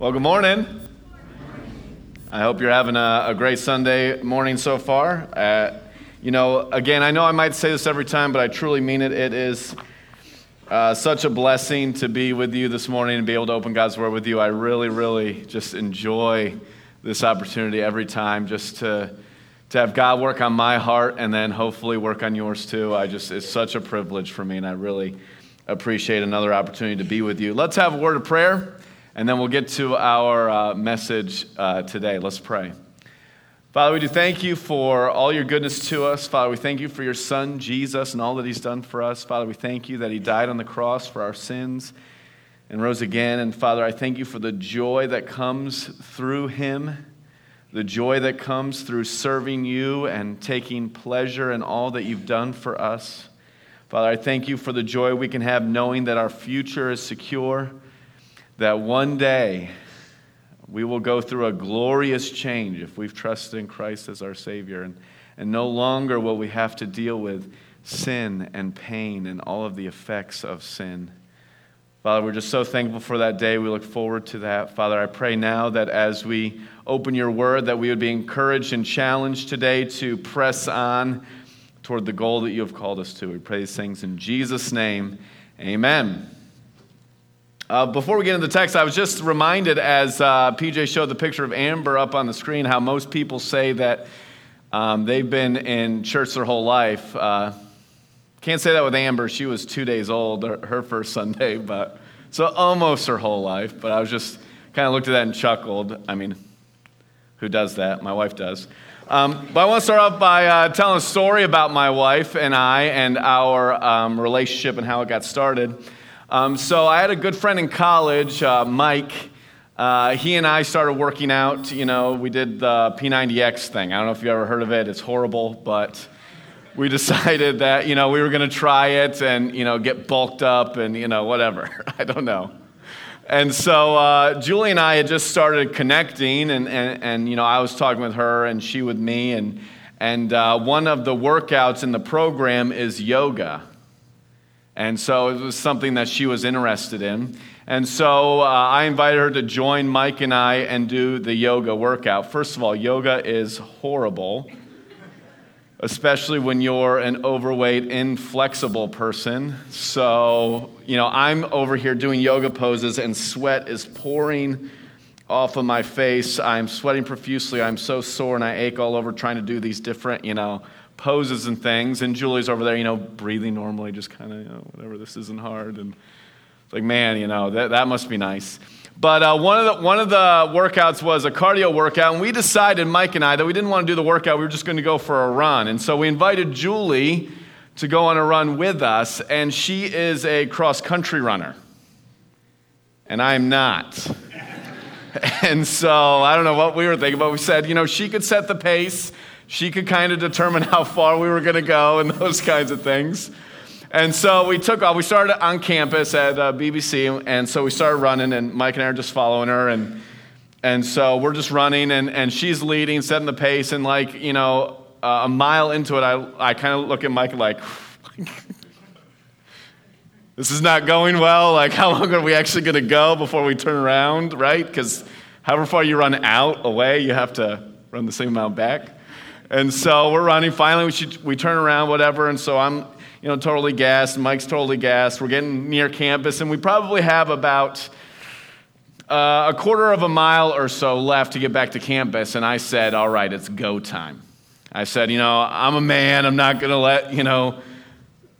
Well, good morning. I hope you're having a, a great Sunday morning so far. Uh, you know, again, I know I might say this every time, but I truly mean it. It is uh, such a blessing to be with you this morning and be able to open God's Word with you. I really, really just enjoy this opportunity every time just to, to have God work on my heart and then hopefully work on yours too. I just, it's such a privilege for me, and I really appreciate another opportunity to be with you. Let's have a word of prayer. And then we'll get to our uh, message uh, today. Let's pray. Father, we do thank you for all your goodness to us. Father, we thank you for your Son, Jesus, and all that he's done for us. Father, we thank you that he died on the cross for our sins and rose again. And Father, I thank you for the joy that comes through him, the joy that comes through serving you and taking pleasure in all that you've done for us. Father, I thank you for the joy we can have knowing that our future is secure that one day we will go through a glorious change if we've trusted in Christ as our Savior. And, and no longer will we have to deal with sin and pain and all of the effects of sin. Father, we're just so thankful for that day. We look forward to that. Father, I pray now that as we open your word, that we would be encouraged and challenged today to press on toward the goal that you have called us to. We pray these things in Jesus' name. Amen. Uh, before we get into the text, I was just reminded as uh, PJ showed the picture of Amber up on the screen how most people say that um, they've been in church their whole life. Uh, can't say that with Amber. She was two days old, her first Sunday, but so almost her whole life. But I was just kind of looked at that and chuckled. I mean, who does that? My wife does. Um, but I want to start off by uh, telling a story about my wife and I and our um, relationship and how it got started. Um, so I had a good friend in college, uh, Mike. Uh, he and I started working out. You know, we did the P90X thing. I don't know if you ever heard of it. It's horrible, but we decided that you know we were going to try it and you know get bulked up and you know whatever. I don't know. And so uh, Julie and I had just started connecting, and, and, and you know I was talking with her and she with me, and and uh, one of the workouts in the program is yoga. And so it was something that she was interested in. And so uh, I invited her to join Mike and I and do the yoga workout. First of all, yoga is horrible, especially when you're an overweight, inflexible person. So, you know, I'm over here doing yoga poses and sweat is pouring off of my face. I'm sweating profusely. I'm so sore and I ache all over trying to do these different, you know, poses and things. And Julie's over there, you know, breathing normally, just kind of, you know, whatever, this isn't hard. And it's like, man, you know, that, that must be nice. But uh, one, of the, one of the workouts was a cardio workout, and we decided, Mike and I, that we didn't want to do the workout. We were just going to go for a run. And so we invited Julie to go on a run with us, and she is a cross country runner. And I'm not. and so I don't know what we were thinking, but we said, you know, she could set the pace she could kind of determine how far we were going to go and those kinds of things. And so we took off. We started on campus at uh, BBC, and so we started running, and Mike and I are just following her. And, and so we're just running, and, and she's leading, setting the pace. And, like, you know, uh, a mile into it, I, I kind of look at Mike like, this is not going well. Like, how long are we actually going to go before we turn around, right? Because however far you run out away, you have to run the same amount back. And so we're running. Finally, we, should, we turn around, whatever. And so I'm, you know, totally gassed. Mike's totally gassed. We're getting near campus, and we probably have about uh, a quarter of a mile or so left to get back to campus. And I said, "All right, it's go time." I said, "You know, I'm a man. I'm not going to let you know."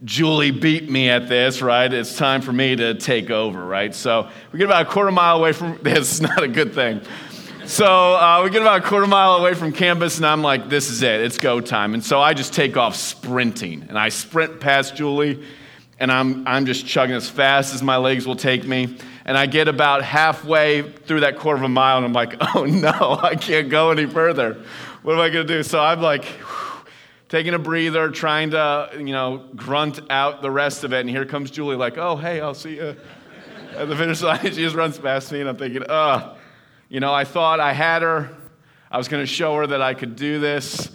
Julie beat me at this, right? It's time for me to take over, right? So we get about a quarter mile away from this. Not a good thing so uh, we get about a quarter mile away from campus, and I'm like, this is it. It's go time. And so I just take off sprinting. And I sprint past Julie, and I'm, I'm just chugging as fast as my legs will take me. And I get about halfway through that quarter of a mile, and I'm like, oh no, I can't go any further. What am I to do? So I'm like, taking a breather, trying to, you know, grunt out the rest of it. And here comes Julie, like, oh, hey, I'll see you at the finish line. She just runs past me, and I'm thinking, oh, you know, I thought I had her. I was going to show her that I could do this.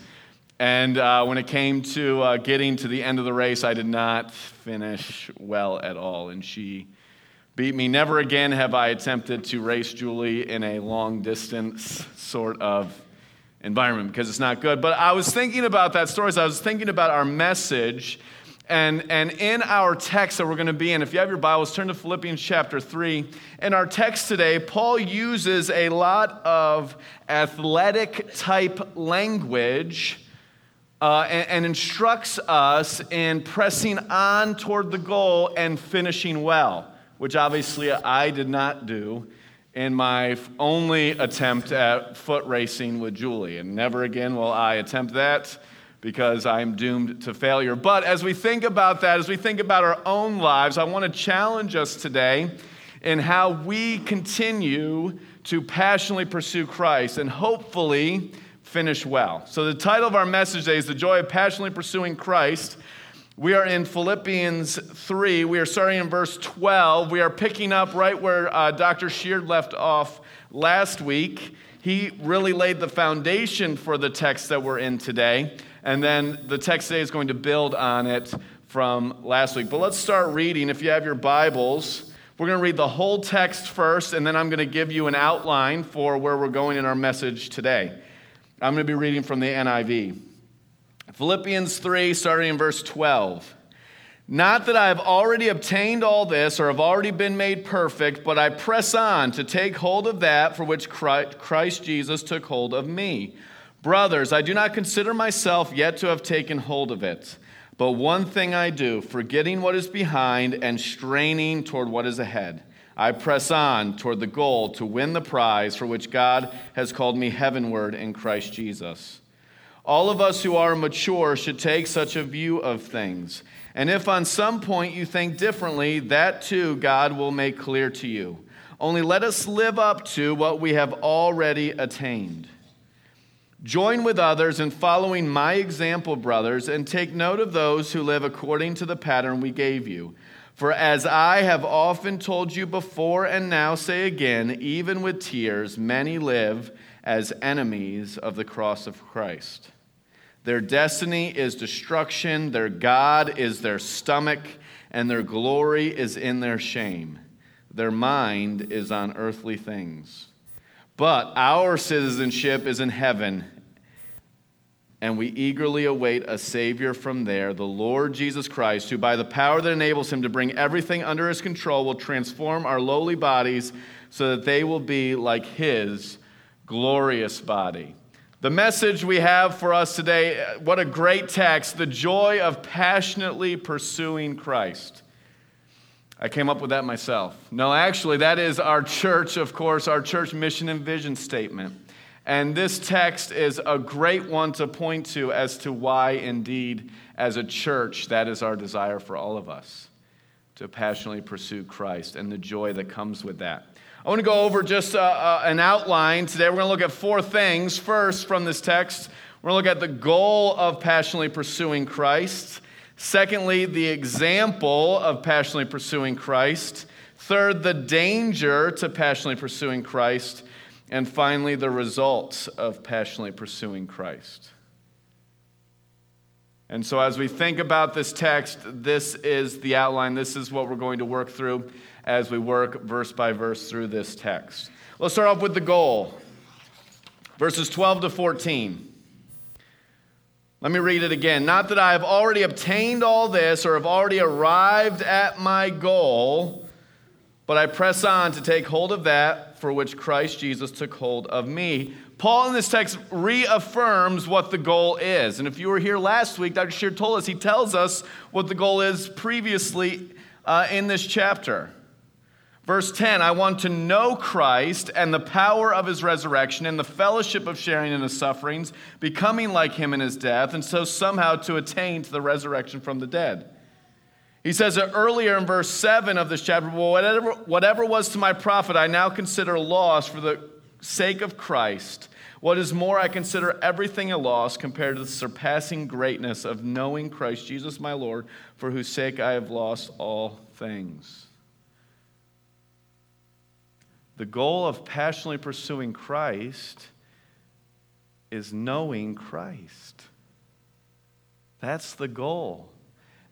And uh, when it came to uh, getting to the end of the race, I did not finish well at all. And she beat me. Never again have I attempted to race Julie in a long distance sort of environment because it's not good. But I was thinking about that story. So I was thinking about our message. And, and in our text that we're going to be in, if you have your Bibles, turn to Philippians chapter 3. In our text today, Paul uses a lot of athletic type language uh, and, and instructs us in pressing on toward the goal and finishing well, which obviously I did not do in my only attempt at foot racing with Julie. And never again will I attempt that because I'm doomed to failure. But as we think about that, as we think about our own lives, I want to challenge us today in how we continue to passionately pursue Christ and hopefully finish well. So, the title of our message today is The Joy of Passionately Pursuing Christ. We are in Philippians 3. We are starting in verse 12. We are picking up right where uh, Dr. Sheard left off last week. He really laid the foundation for the text that we're in today. And then the text today is going to build on it from last week. But let's start reading. If you have your Bibles, we're going to read the whole text first, and then I'm going to give you an outline for where we're going in our message today. I'm going to be reading from the NIV. Philippians 3, starting in verse 12. Not that I have already obtained all this or have already been made perfect, but I press on to take hold of that for which Christ Jesus took hold of me. Brothers, I do not consider myself yet to have taken hold of it. But one thing I do, forgetting what is behind and straining toward what is ahead, I press on toward the goal to win the prize for which God has called me heavenward in Christ Jesus. All of us who are mature should take such a view of things. And if on some point you think differently, that too God will make clear to you. Only let us live up to what we have already attained. Join with others in following my example, brothers, and take note of those who live according to the pattern we gave you. For as I have often told you before and now say again, even with tears, many live as enemies of the cross of Christ. Their destiny is destruction, their God is their stomach, and their glory is in their shame. Their mind is on earthly things. But our citizenship is in heaven, and we eagerly await a Savior from there, the Lord Jesus Christ, who, by the power that enables him to bring everything under his control, will transform our lowly bodies so that they will be like his glorious body. The message we have for us today, what a great text, the joy of passionately pursuing Christ. I came up with that myself. No, actually, that is our church, of course, our church mission and vision statement. And this text is a great one to point to as to why, indeed, as a church, that is our desire for all of us to passionately pursue Christ and the joy that comes with that. I want to go over just uh, uh, an outline today. We're going to look at four things. First, from this text, we're going to look at the goal of passionately pursuing Christ. Secondly, the example of passionately pursuing Christ. Third, the danger to passionately pursuing Christ. And finally, the results of passionately pursuing Christ. And so, as we think about this text, this is the outline. This is what we're going to work through as we work verse by verse through this text. Let's start off with the goal verses 12 to 14. Let me read it again. Not that I have already obtained all this or have already arrived at my goal, but I press on to take hold of that for which Christ Jesus took hold of me. Paul in this text reaffirms what the goal is. And if you were here last week, Dr. Sheard told us, he tells us what the goal is previously uh, in this chapter. Verse 10 I want to know Christ and the power of his resurrection and the fellowship of sharing in his sufferings, becoming like him in his death, and so somehow to attain to the resurrection from the dead. He says it earlier in verse 7 of this chapter whatever, whatever was to my profit, I now consider loss for the sake of Christ. What is more, I consider everything a loss compared to the surpassing greatness of knowing Christ Jesus my Lord, for whose sake I have lost all things. The goal of passionately pursuing Christ is knowing Christ. That's the goal.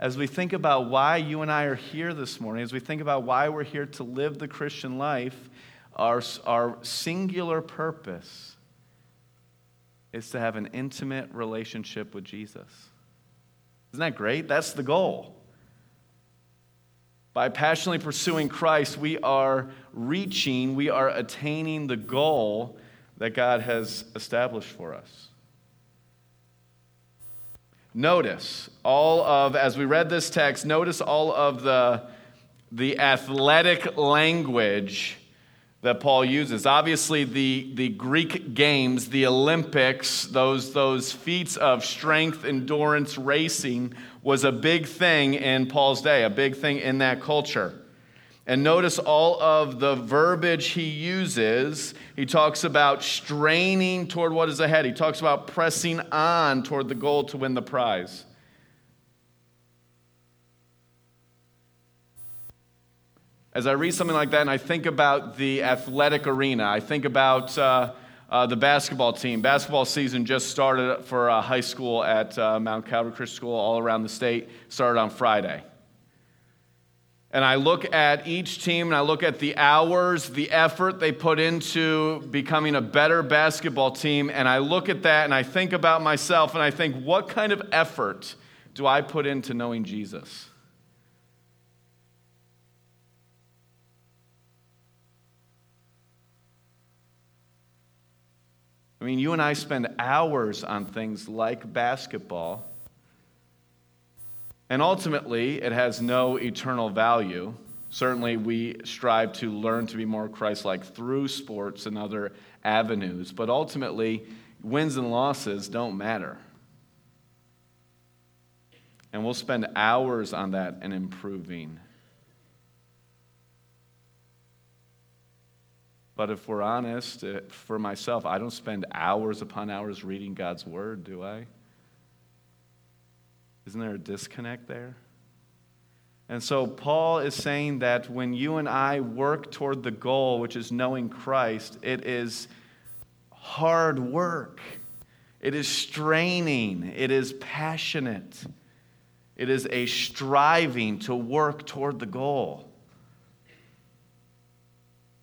As we think about why you and I are here this morning, as we think about why we're here to live the Christian life, our, our singular purpose is to have an intimate relationship with Jesus. Isn't that great? That's the goal. By passionately pursuing Christ, we are reaching, we are attaining the goal that God has established for us. Notice all of, as we read this text, notice all of the, the athletic language that Paul uses. Obviously, the, the Greek games, the Olympics, those, those feats of strength, endurance, racing was a big thing in Paul's day, a big thing in that culture. And notice all of the verbiage he uses. He talks about straining toward what is ahead, he talks about pressing on toward the goal to win the prize. As I read something like that and I think about the athletic arena, I think about uh, uh, the basketball team. Basketball season just started for uh, high school at uh, Mount Calvary Christian School all around the state, started on Friday. And I look at each team and I look at the hours, the effort they put into becoming a better basketball team. And I look at that and I think about myself and I think, what kind of effort do I put into knowing Jesus? I mean, you and I spend hours on things like basketball, and ultimately, it has no eternal value. Certainly, we strive to learn to be more Christ like through sports and other avenues, but ultimately, wins and losses don't matter. And we'll spend hours on that and improving. But if we're honest, uh, for myself, I don't spend hours upon hours reading God's word, do I? Isn't there a disconnect there? And so Paul is saying that when you and I work toward the goal, which is knowing Christ, it is hard work. It is straining. It is passionate. It is a striving to work toward the goal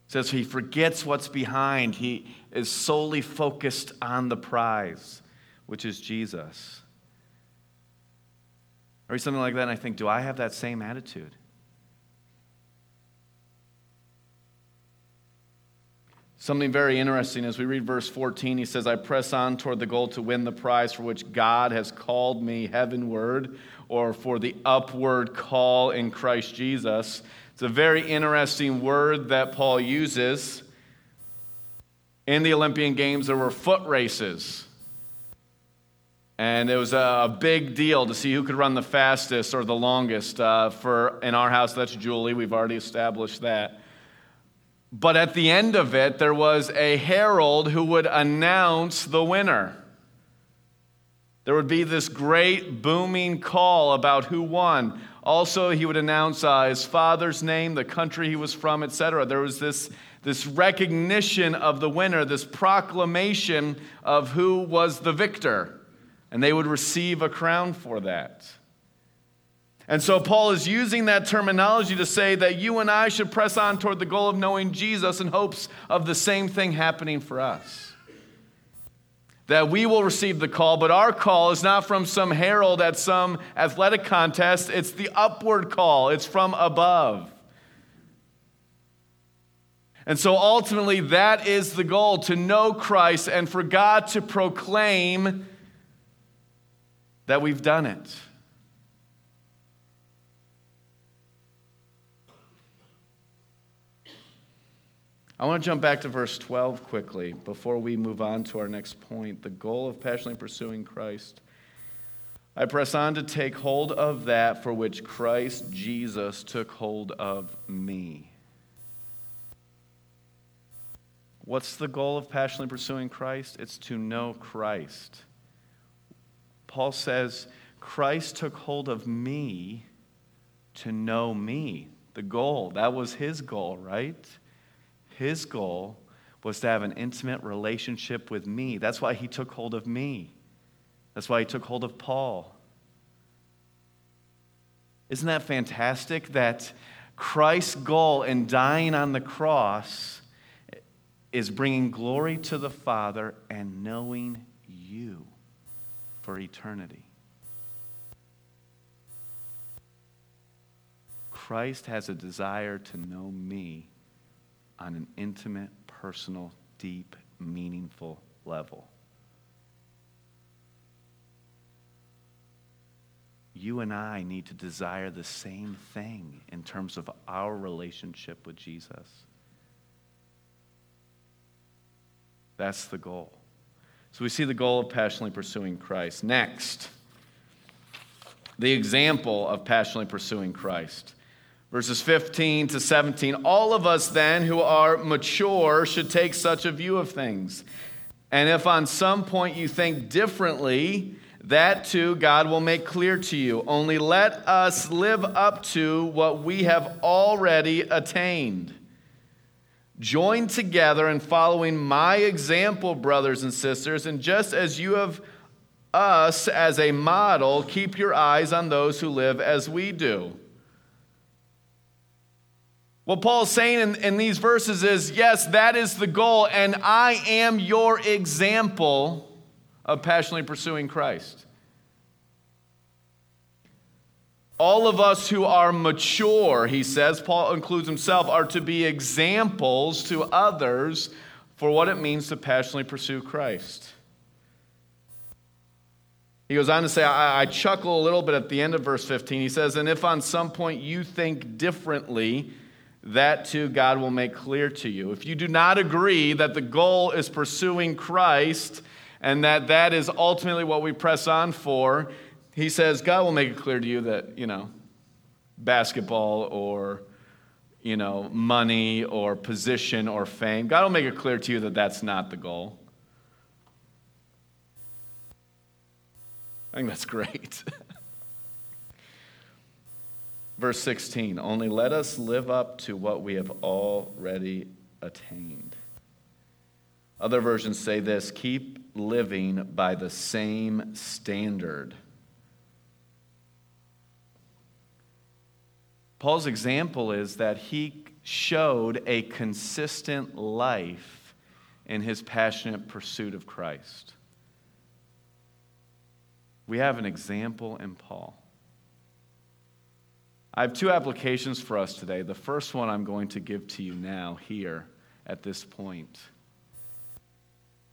says he forgets what's behind. He is solely focused on the prize, which is Jesus. Or something like that, and I think, do I have that same attitude? Something very interesting as we read verse 14, he says, I press on toward the goal to win the prize for which God has called me heavenward, or for the upward call in Christ Jesus. It's a very interesting word that Paul uses. In the Olympian Games, there were foot races. And it was a big deal to see who could run the fastest or the longest. Uh, for in our house, that's Julie. We've already established that. But at the end of it, there was a herald who would announce the winner. There would be this great booming call about who won. Also, he would announce uh, his father's name, the country he was from, etc. There was this, this recognition of the winner, this proclamation of who was the victor, and they would receive a crown for that. And so, Paul is using that terminology to say that you and I should press on toward the goal of knowing Jesus in hopes of the same thing happening for us that we will receive the call, but our call is not from some herald at some athletic contest. It's the upward call, it's from above. And so ultimately, that is the goal to know Christ and for God to proclaim that we've done it. I want to jump back to verse 12 quickly before we move on to our next point the goal of passionately pursuing Christ. I press on to take hold of that for which Christ Jesus took hold of me. What's the goal of passionately pursuing Christ? It's to know Christ. Paul says, Christ took hold of me to know me. The goal, that was his goal, right? His goal was to have an intimate relationship with me. That's why he took hold of me. That's why he took hold of Paul. Isn't that fantastic that Christ's goal in dying on the cross is bringing glory to the Father and knowing you for eternity? Christ has a desire to know me on an intimate, personal, deep, meaningful level. you and I need to desire the same thing in terms of our relationship with Jesus. That's the goal. So we see the goal of passionately pursuing Christ. Next, the example of passionately pursuing Christ. Verses 15 to 17. All of us then who are mature should take such a view of things. And if on some point you think differently, that too God will make clear to you. Only let us live up to what we have already attained. Join together in following my example, brothers and sisters, and just as you have us as a model, keep your eyes on those who live as we do. What Paul's saying in, in these verses is yes, that is the goal, and I am your example of passionately pursuing Christ. All of us who are mature, he says, Paul includes himself, are to be examples to others for what it means to passionately pursue Christ. He goes on to say, I, I, chuckle a little bit at the end of verse 15. He says, And if on some point you think differently, that too God will make clear to you. If you do not agree that the goal is pursuing Christ, and that that is ultimately what we press on for, he says God will make it clear to you that, you know, basketball or, you know, money or position or fame, God will make it clear to you that that's not the goal. I think that's great. Verse 16 Only let us live up to what we have already attained. Other versions say this keep living by the same standard. Paul's example is that he showed a consistent life in his passionate pursuit of Christ. We have an example in Paul. I have two applications for us today. The first one I'm going to give to you now, here, at this point.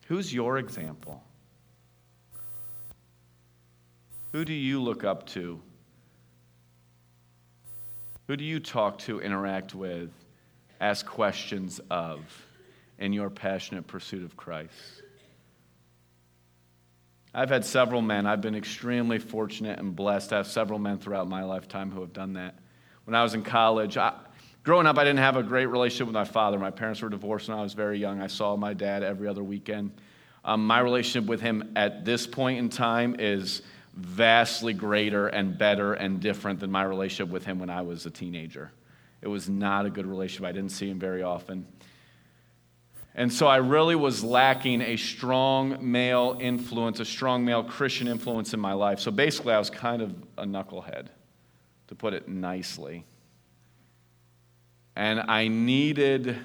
Who's your example? Who do you look up to? Who do you talk to, interact with, ask questions of in your passionate pursuit of Christ? I've had several men. I've been extremely fortunate and blessed to have several men throughout my lifetime who have done that. When I was in college, I, growing up, I didn't have a great relationship with my father. My parents were divorced when I was very young. I saw my dad every other weekend. Um, my relationship with him at this point in time is vastly greater and better and different than my relationship with him when I was a teenager. It was not a good relationship. I didn't see him very often. And so I really was lacking a strong male influence, a strong male Christian influence in my life. So basically, I was kind of a knucklehead to put it nicely. And I needed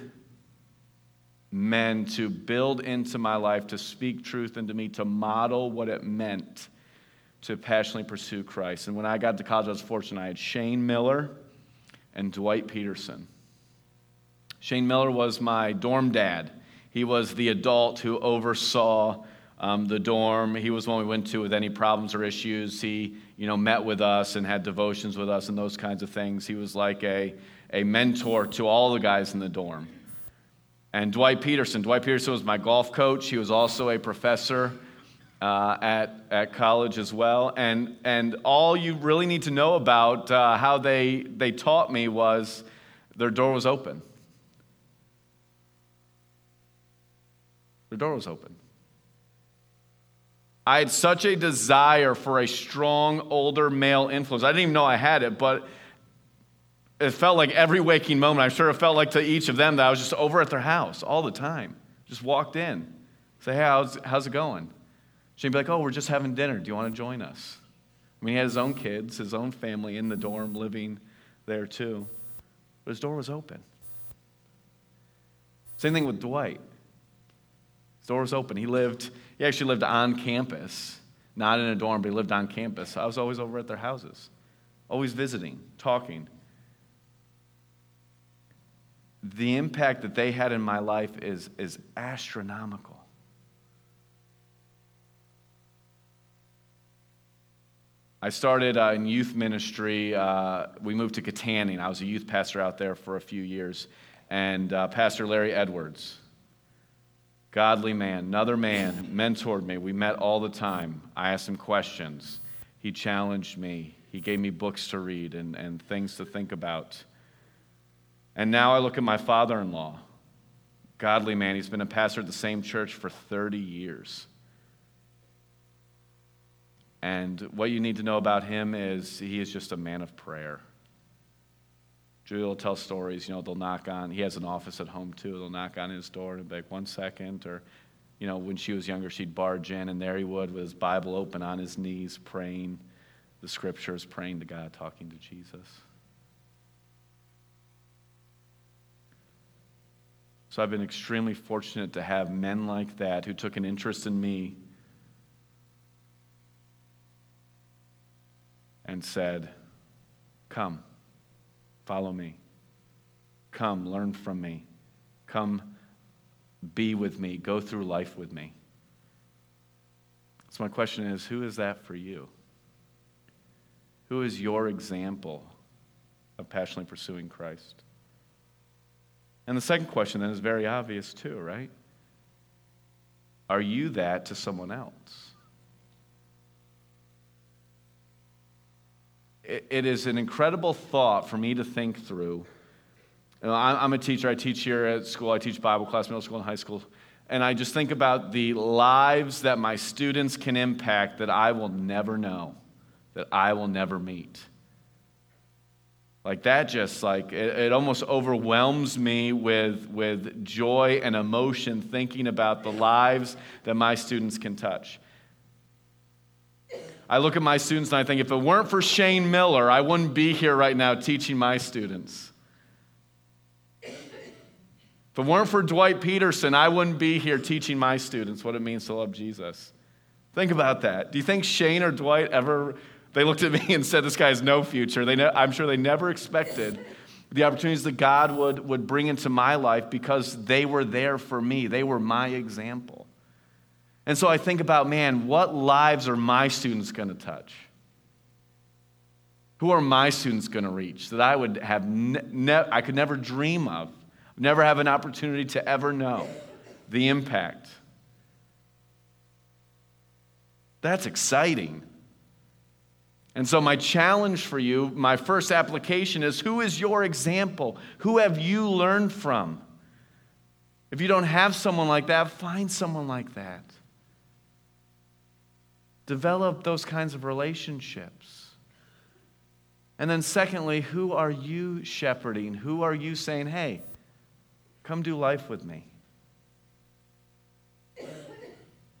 men to build into my life, to speak truth into me, to model what it meant to passionately pursue Christ. And when I got to college, I was fortunate. I had Shane Miller and Dwight Peterson. Shane Miller was my dorm dad. He was the adult who oversaw um, the dorm. He was one we went to with any problems or issues. He, you know, met with us and had devotions with us and those kinds of things. He was like a, a mentor to all the guys in the dorm. And Dwight Peterson. Dwight Peterson was my golf coach. He was also a professor uh, at, at college as well. And, and all you really need to know about uh, how they, they taught me was their door was open. Their door was open. I had such a desire for a strong older male influence. I didn't even know I had it, but it felt like every waking moment. I'm sure it felt like to each of them that I was just over at their house all the time. Just walked in, say, hey, how's, how's it going? She'd be like, oh, we're just having dinner. Do you want to join us? I mean, he had his own kids, his own family in the dorm living there too. But his door was open. Same thing with Dwight. His door was open. He lived, he actually lived on campus, not in a dorm, but he lived on campus. I was always over at their houses, always visiting, talking. The impact that they had in my life is, is astronomical. I started uh, in youth ministry. Uh, we moved to Katanning. I was a youth pastor out there for a few years. And uh, Pastor Larry Edwards, godly man, another man, mentored me. We met all the time. I asked him questions. He challenged me. He gave me books to read and, and things to think about. And now I look at my father in law, godly man. He's been a pastor at the same church for 30 years. And what you need to know about him is he is just a man of prayer. Julie will tell stories, you know, they'll knock on, he has an office at home too, they'll knock on his door and be like, one second. Or, you know, when she was younger, she'd barge in, and there he would with his Bible open on his knees, praying the scriptures, praying to God, talking to Jesus. So I've been extremely fortunate to have men like that who took an interest in me and said, Come, follow me. Come, learn from me. Come, be with me. Go through life with me. So, my question is who is that for you? Who is your example of passionately pursuing Christ? And the second question then is very obvious too, right? Are you that to someone else? It is an incredible thought for me to think through. You know, I'm a teacher. I teach here at school. I teach Bible class, middle school, and high school. And I just think about the lives that my students can impact that I will never know, that I will never meet. Like that just like it, it almost overwhelms me with, with joy and emotion thinking about the lives that my students can touch. I look at my students and I think if it weren't for Shane Miller, I wouldn't be here right now teaching my students. If it weren't for Dwight Peterson, I wouldn't be here teaching my students what it means to love Jesus. Think about that. Do you think Shane or Dwight ever, they looked at me and said, This guy has no future? They ne- I'm sure they never expected the opportunities that God would, would bring into my life because they were there for me. They were my example. And so I think about, man, what lives are my students going to touch? Who are my students going to reach that I would have ne- ne- I could never dream of, never have an opportunity to ever know the impact? That's exciting. And so, my challenge for you, my first application is who is your example? Who have you learned from? If you don't have someone like that, find someone like that. Develop those kinds of relationships. And then, secondly, who are you shepherding? Who are you saying, hey, come do life with me?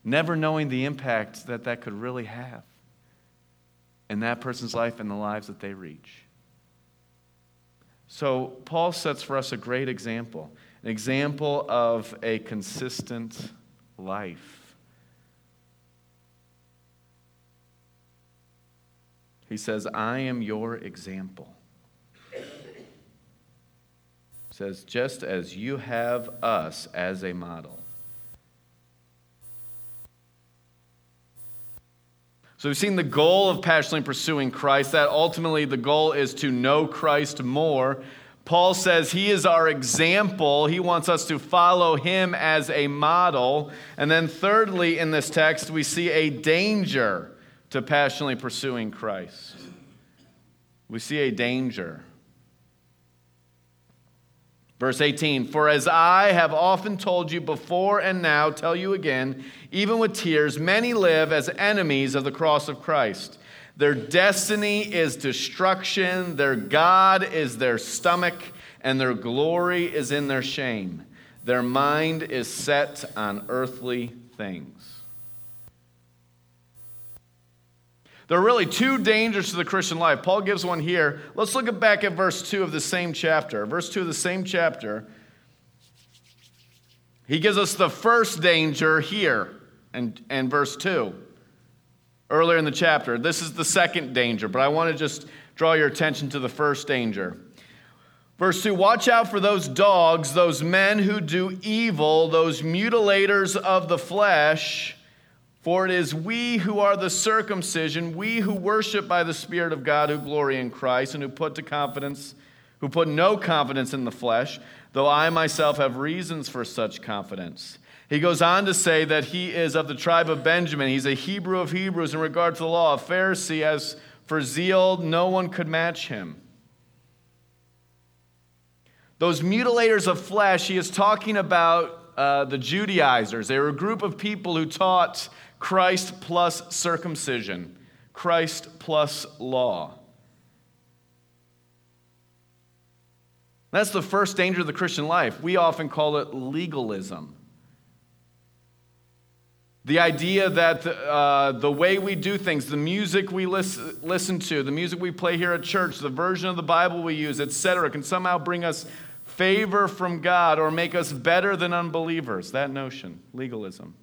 Never knowing the impact that that could really have in that person's life and the lives that they reach. So, Paul sets for us a great example an example of a consistent life. He says, I am your example. He says, just as you have us as a model. So we've seen the goal of passionately pursuing Christ, that ultimately the goal is to know Christ more. Paul says he is our example. He wants us to follow him as a model. And then, thirdly, in this text, we see a danger to passionately pursuing Christ. We see a danger. Verse 18, for as I have often told you before and now tell you again, even with tears, many live as enemies of the cross of Christ. Their destiny is destruction, their God is their stomach, and their glory is in their shame. Their mind is set on earthly things. There are really two dangers to the Christian life. Paul gives one here. Let's look back at verse 2 of the same chapter. Verse 2 of the same chapter. He gives us the first danger here in, in verse 2, earlier in the chapter. This is the second danger, but I want to just draw your attention to the first danger. Verse 2 Watch out for those dogs, those men who do evil, those mutilators of the flesh. For it is we who are the circumcision, we who worship by the Spirit of God, who glory in Christ, and who put to confidence, who put no confidence in the flesh, though I myself have reasons for such confidence. He goes on to say that he is of the tribe of Benjamin. He's a Hebrew of Hebrews in regard to the law, a Pharisee. As for zeal, no one could match him. Those mutilators of flesh, he is talking about uh, the Judaizers. They were a group of people who taught Christ plus circumcision, Christ plus law. That's the first danger of the Christian life. We often call it legalism. The idea that uh, the way we do things, the music we listen, listen to, the music we play here at church, the version of the Bible we use, etc., can somehow bring us favor from God or make us better than unbelievers. That notion, legalism.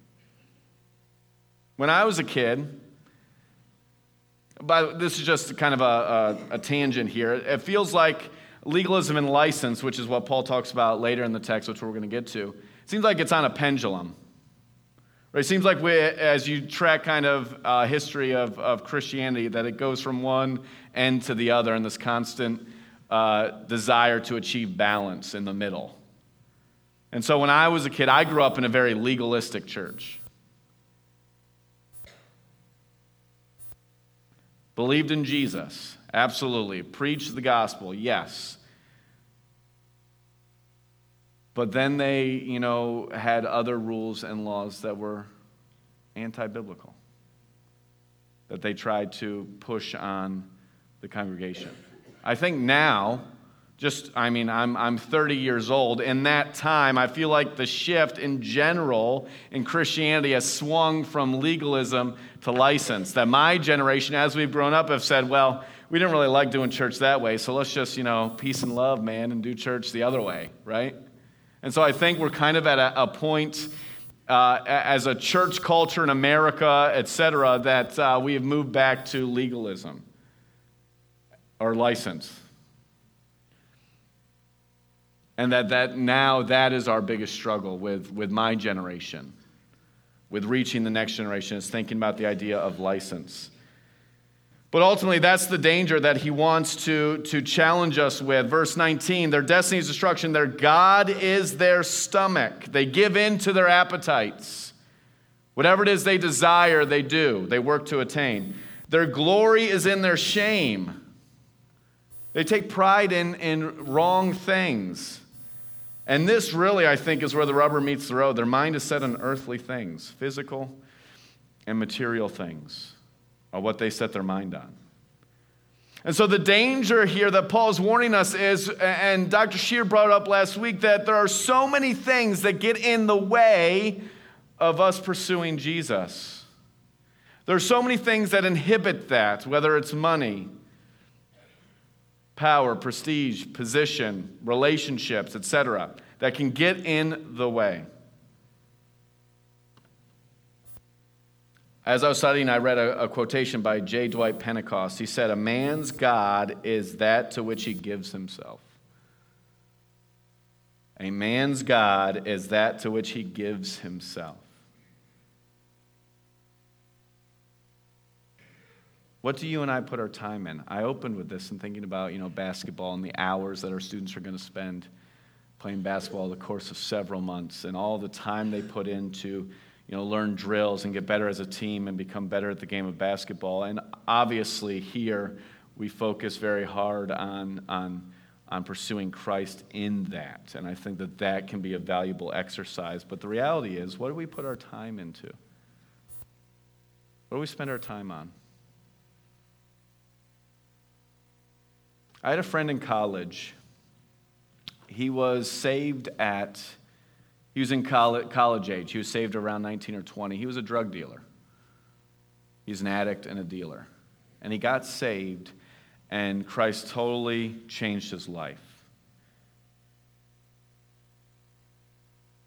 When I was a kid, but this is just kind of a, a, a tangent here, it feels like legalism and license, which is what Paul talks about later in the text, which we're going to get to, seems like it's on a pendulum. It seems like we, as you track kind of uh, history of, of Christianity, that it goes from one end to the other in this constant uh, desire to achieve balance in the middle. And so when I was a kid, I grew up in a very legalistic church. Believed in Jesus, absolutely. Preached the gospel, yes. But then they, you know, had other rules and laws that were anti biblical, that they tried to push on the congregation. I think now, just, I mean, I'm, I'm 30 years old. In that time, I feel like the shift in general in Christianity has swung from legalism to license. That my generation, as we've grown up, have said, well, we didn't really like doing church that way, so let's just, you know, peace and love, man, and do church the other way, right? And so I think we're kind of at a, a point uh, as a church culture in America, et cetera, that uh, we have moved back to legalism or license. And that, that now that is our biggest struggle with, with my generation, with reaching the next generation, is thinking about the idea of license. But ultimately, that's the danger that he wants to, to challenge us with. Verse 19 their destiny is destruction, their God is their stomach. They give in to their appetites. Whatever it is they desire, they do, they work to attain. Their glory is in their shame. They take pride in, in wrong things. And this really, I think, is where the rubber meets the road. Their mind is set on earthly things, physical and material things are what they set their mind on. And so the danger here that Paul's warning us is, and Dr. Sheard brought up last week, that there are so many things that get in the way of us pursuing Jesus. There are so many things that inhibit that, whether it's money, power, prestige, position, relationships, etc., that can get in the way. As I was studying, I read a, a, quotation by J. Dwight Pentecost. He said, A man's God is that to which he gives himself. A man's God is that to which he gives himself. What do you and I put our time in? I opened with this and thinking about, you know, basketball and the hours that our students are going to spend playing basketball the course of several months and all the time they put into you know, learn drills and get better as a team and become better at the game of basketball. And obviously, here we focus very hard on, on, on pursuing Christ in that. And I think that that can be a valuable exercise. But the reality is, what do we put our time into? What do we spend our time on? I had a friend in college. He was saved at he was in college, age. He was saved around 19 or 20. He was a drug dealer. He's an addict and a dealer. and he got saved, and Christ totally changed his life.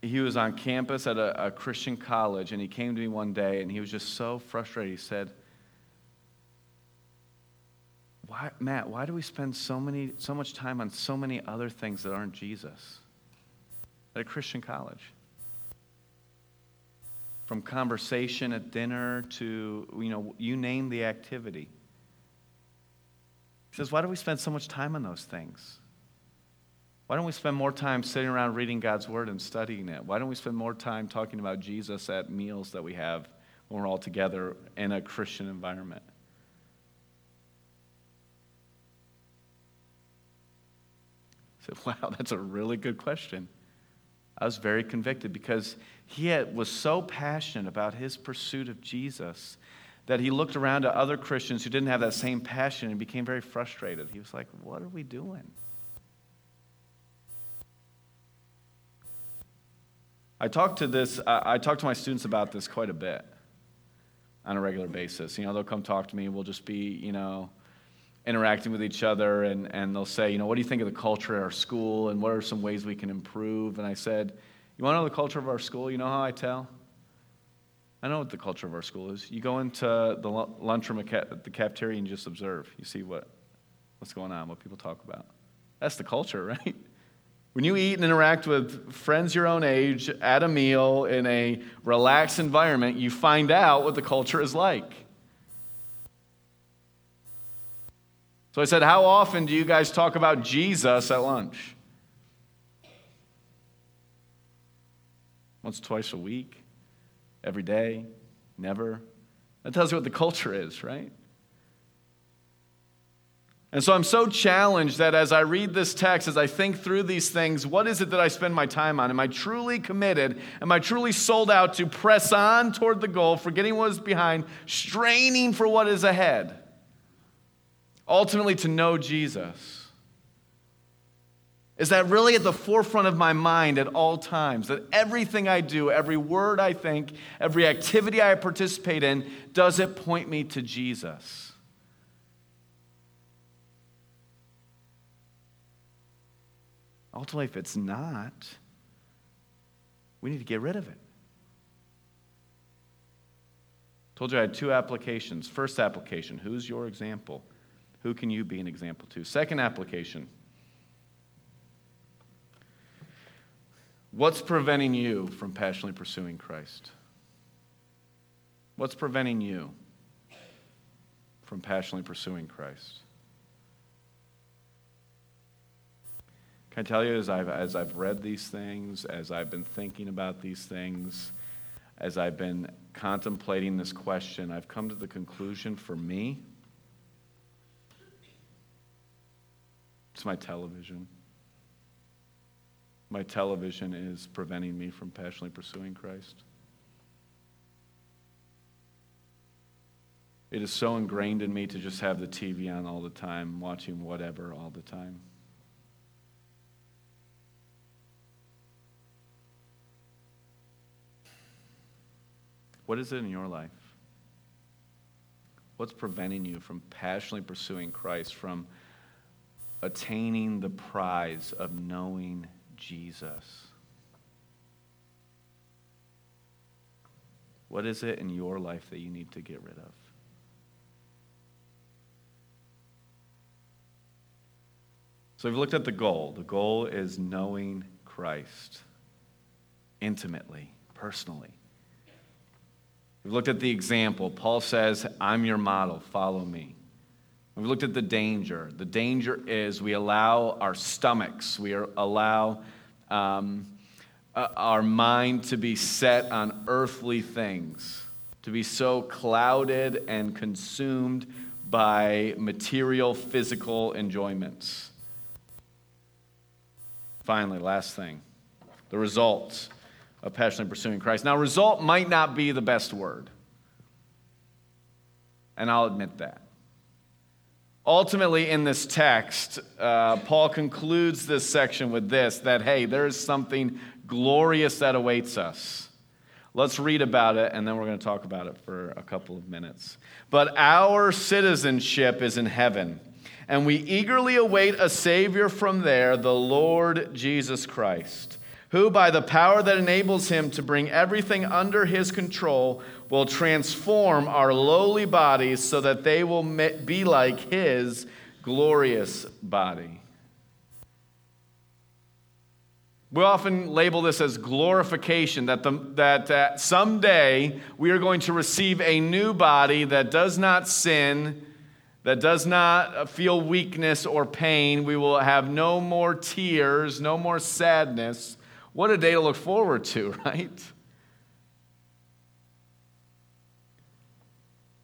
He was on campus at a, a Christian college, and he came to me one day, and he was just so frustrated. He said, why, Matt, why do we spend so, many, so much time on so many other things that aren't Jesus at a Christian college? From conversation at dinner to, you know, you name the activity. He says, Why do we spend so much time on those things? Why don't we spend more time sitting around reading God's Word and studying it? Why don't we spend more time talking about Jesus at meals that we have when we're all together in a Christian environment? I said, Wow, that's a really good question. I was very convicted because he had, was so passionate about his pursuit of Jesus that he looked around at other Christians who didn't have that same passion and became very frustrated. He was like, What are we doing? I talk to this, I talk to my students about this quite a bit on a regular basis. You know, they'll come talk to me, we'll just be, you know, interacting with each other, and, and they'll say, you know, what do you think of the culture at our school, and what are some ways we can improve? And I said, you want to know the culture of our school? You know how I tell? I know what the culture of our school is. You go into the lunchroom at the cafeteria and just observe. You see what, what's going on, what people talk about. That's the culture, right? When you eat and interact with friends your own age at a meal in a relaxed environment, you find out what the culture is like. So I said, How often do you guys talk about Jesus at lunch? Once, twice a week? Every day? Never? That tells you what the culture is, right? And so I'm so challenged that as I read this text, as I think through these things, what is it that I spend my time on? Am I truly committed? Am I truly sold out to press on toward the goal, forgetting what is behind, straining for what is ahead? Ultimately, to know Jesus. Is that really at the forefront of my mind at all times? That everything I do, every word I think, every activity I participate in, does it point me to Jesus? Ultimately, if it's not, we need to get rid of it. Told you I had two applications. First application, who's your example? Who can you be an example to? Second application, what's preventing you from passionately pursuing Christ? What's preventing you from passionately pursuing Christ? Can I tell you, as I've, as I've read these things, as I've been thinking about these things, as I've been contemplating this question, I've come to the conclusion for me it's my television. My television is preventing me from passionately pursuing Christ. It is so ingrained in me to just have the TV on all the time, watching whatever all the time. What is it in your life? What's preventing you from passionately pursuing Christ, from attaining the prize of knowing Jesus? What is it in your life that you need to get rid of? So we've looked at the goal. The goal is knowing Christ intimately, personally. We've looked at the example. Paul says, I'm your model, follow me. We've looked at the danger. The danger is we allow our stomachs, we allow um, uh, our mind to be set on earthly things, to be so clouded and consumed by material, physical enjoyments. Finally, last thing the results of passionately pursuing Christ. Now, result might not be the best word, and I'll admit that. Ultimately, in this text, uh, Paul concludes this section with this that, hey, there is something glorious that awaits us. Let's read about it, and then we're going to talk about it for a couple of minutes. But our citizenship is in heaven, and we eagerly await a Savior from there, the Lord Jesus Christ, who, by the power that enables him to bring everything under his control, will transform our lowly bodies so that they will be like his glorious body. We often label this as glorification, that, the, that uh, someday we are going to receive a new body that does not sin, that does not feel weakness or pain. We will have no more tears, no more sadness. What a day to look forward to, right?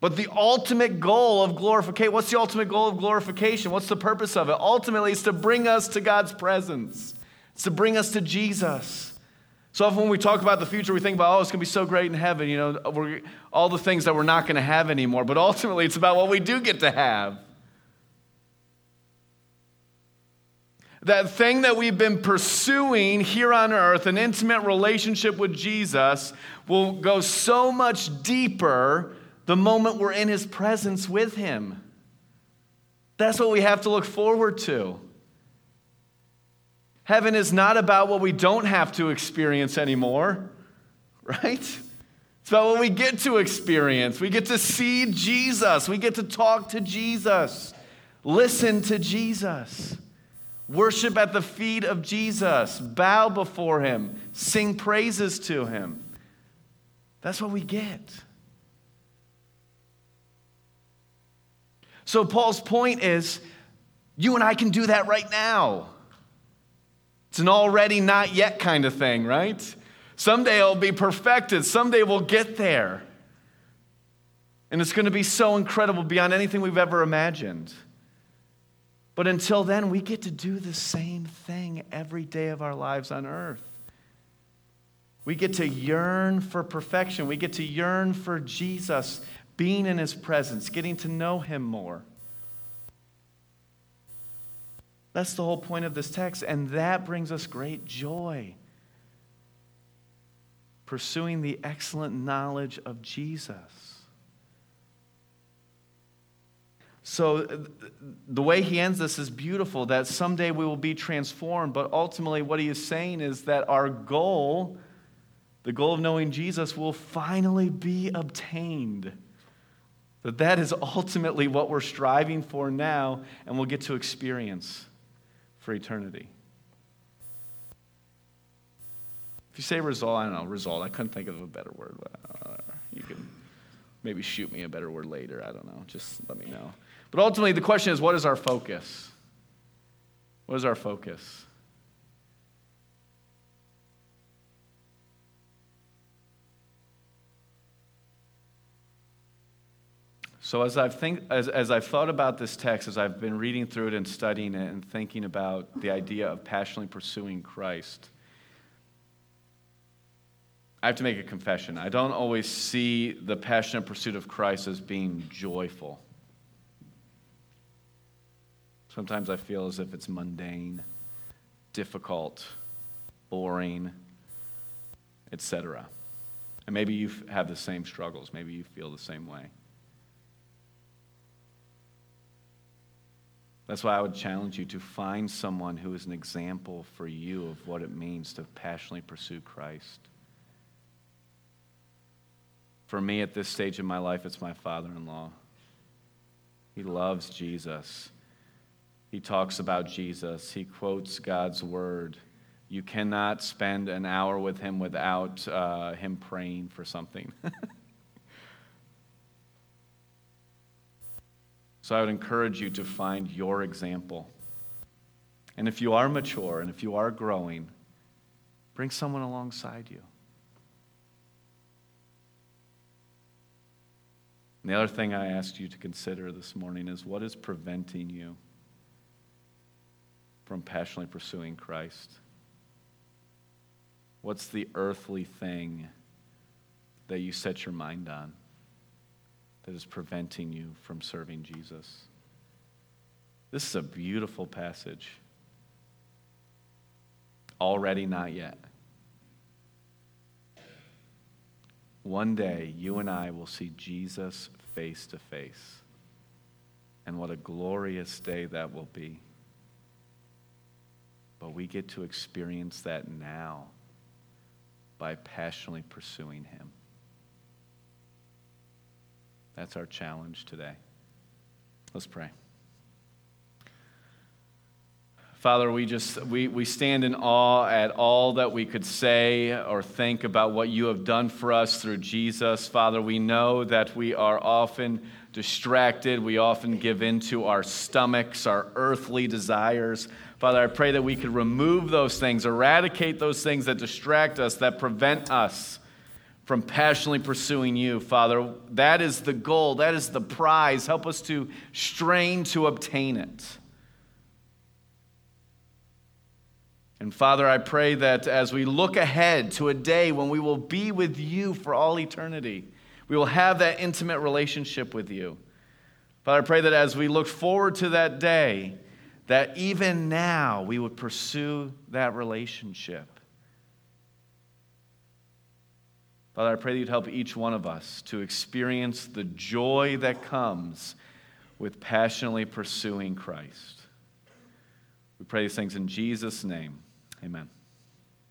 But the ultimate goal of glorification, what's the ultimate goal of glorification? What's the purpose of it? Ultimately, it's to bring us to God's presence. It's to bring us to Jesus. So often when we talk about the future, we think about, oh, it's going to be so great in heaven, you know, all the things that we're not going to have anymore. But ultimately, it's about what we do get to have. That thing that we've been pursuing here on earth, an intimate relationship with Jesus, will go so much deeper the moment we're in his presence with him. That's what we have to look forward to. Heaven is not about what we don't have to experience anymore, right? It's about what we get to experience. We get to see Jesus. We get to talk to Jesus, listen to Jesus, worship at the feet of Jesus, bow before him, sing praises to him. That's what we get. So, Paul's point is you and I can do that right now. It's an already not yet kind of thing, right? Someday it'll be perfected. Someday we'll get there. And it's going to be so incredible beyond anything we've ever imagined. But until then, we get to do the same thing every day of our lives on earth. We get to yearn for perfection. We get to yearn for Jesus, being in his presence, getting to know him more. That's the whole point of this text, and that brings us great joy. Pursuing the excellent knowledge of Jesus. So, the way he ends this is beautiful that someday we will be transformed, but ultimately, what he is saying is that our goal, the goal of knowing Jesus, will finally be obtained. That that is ultimately what we're striving for now, and we'll get to experience for eternity. If you say result, I don't know, result, I couldn't think of a better word. Uh, you can maybe shoot me a better word later. I don't know. Just let me know. But ultimately, the question is what is our focus? What is our focus? So as I've, think, as, as I've thought about this text, as I've been reading through it and studying it and thinking about the idea of passionately pursuing Christ, I have to make a confession. I don't always see the passionate pursuit of Christ as being joyful. Sometimes I feel as if it's mundane, difficult, boring, etc. And maybe you have the same struggles. Maybe you feel the same way. That's why I would challenge you to find someone who is an example for you of what it means to passionately pursue Christ. For me, at this stage in my life, it's my father in law. He loves Jesus. He talks about Jesus. He quotes God's word. You cannot spend an hour with him without uh, him praying for something. So I would encourage you to find your example. And if you are mature and if you are growing, bring someone alongside you. And the other thing I asked you to consider this morning is what is preventing you from passionately pursuing Christ? What's the earthly thing that you set your mind on? that is preventing you from serving Jesus. This is a beautiful passage. Already, not yet. one day you and I will see Jesus face to face. And what a glorious day that will be. But we get to experience that now by passionately pursuing Him. That's our challenge today. Let's pray. Father, we just we, we stand in awe at all that we could say or think about what you have done for us through Jesus. Father, we know that we are often distracted. We often give in to our stomachs, our earthly desires. Father, I pray that we could remove those things, eradicate those things that distract us, that prevent us from passionately pursuing you, Father. That is the goal, that is the prize. Help us to strain to obtain it. And Father, I pray that as we look ahead to a day when we will be with you for all eternity, we will have that intimate relationship with you. Father, I pray that as we look forward to that day, that even now we would pursue that relationship. Father, I pray that you'd help each one of us to experience the joy that comes with passionately pursuing Christ. We pray these things in Jesus' name. Amen.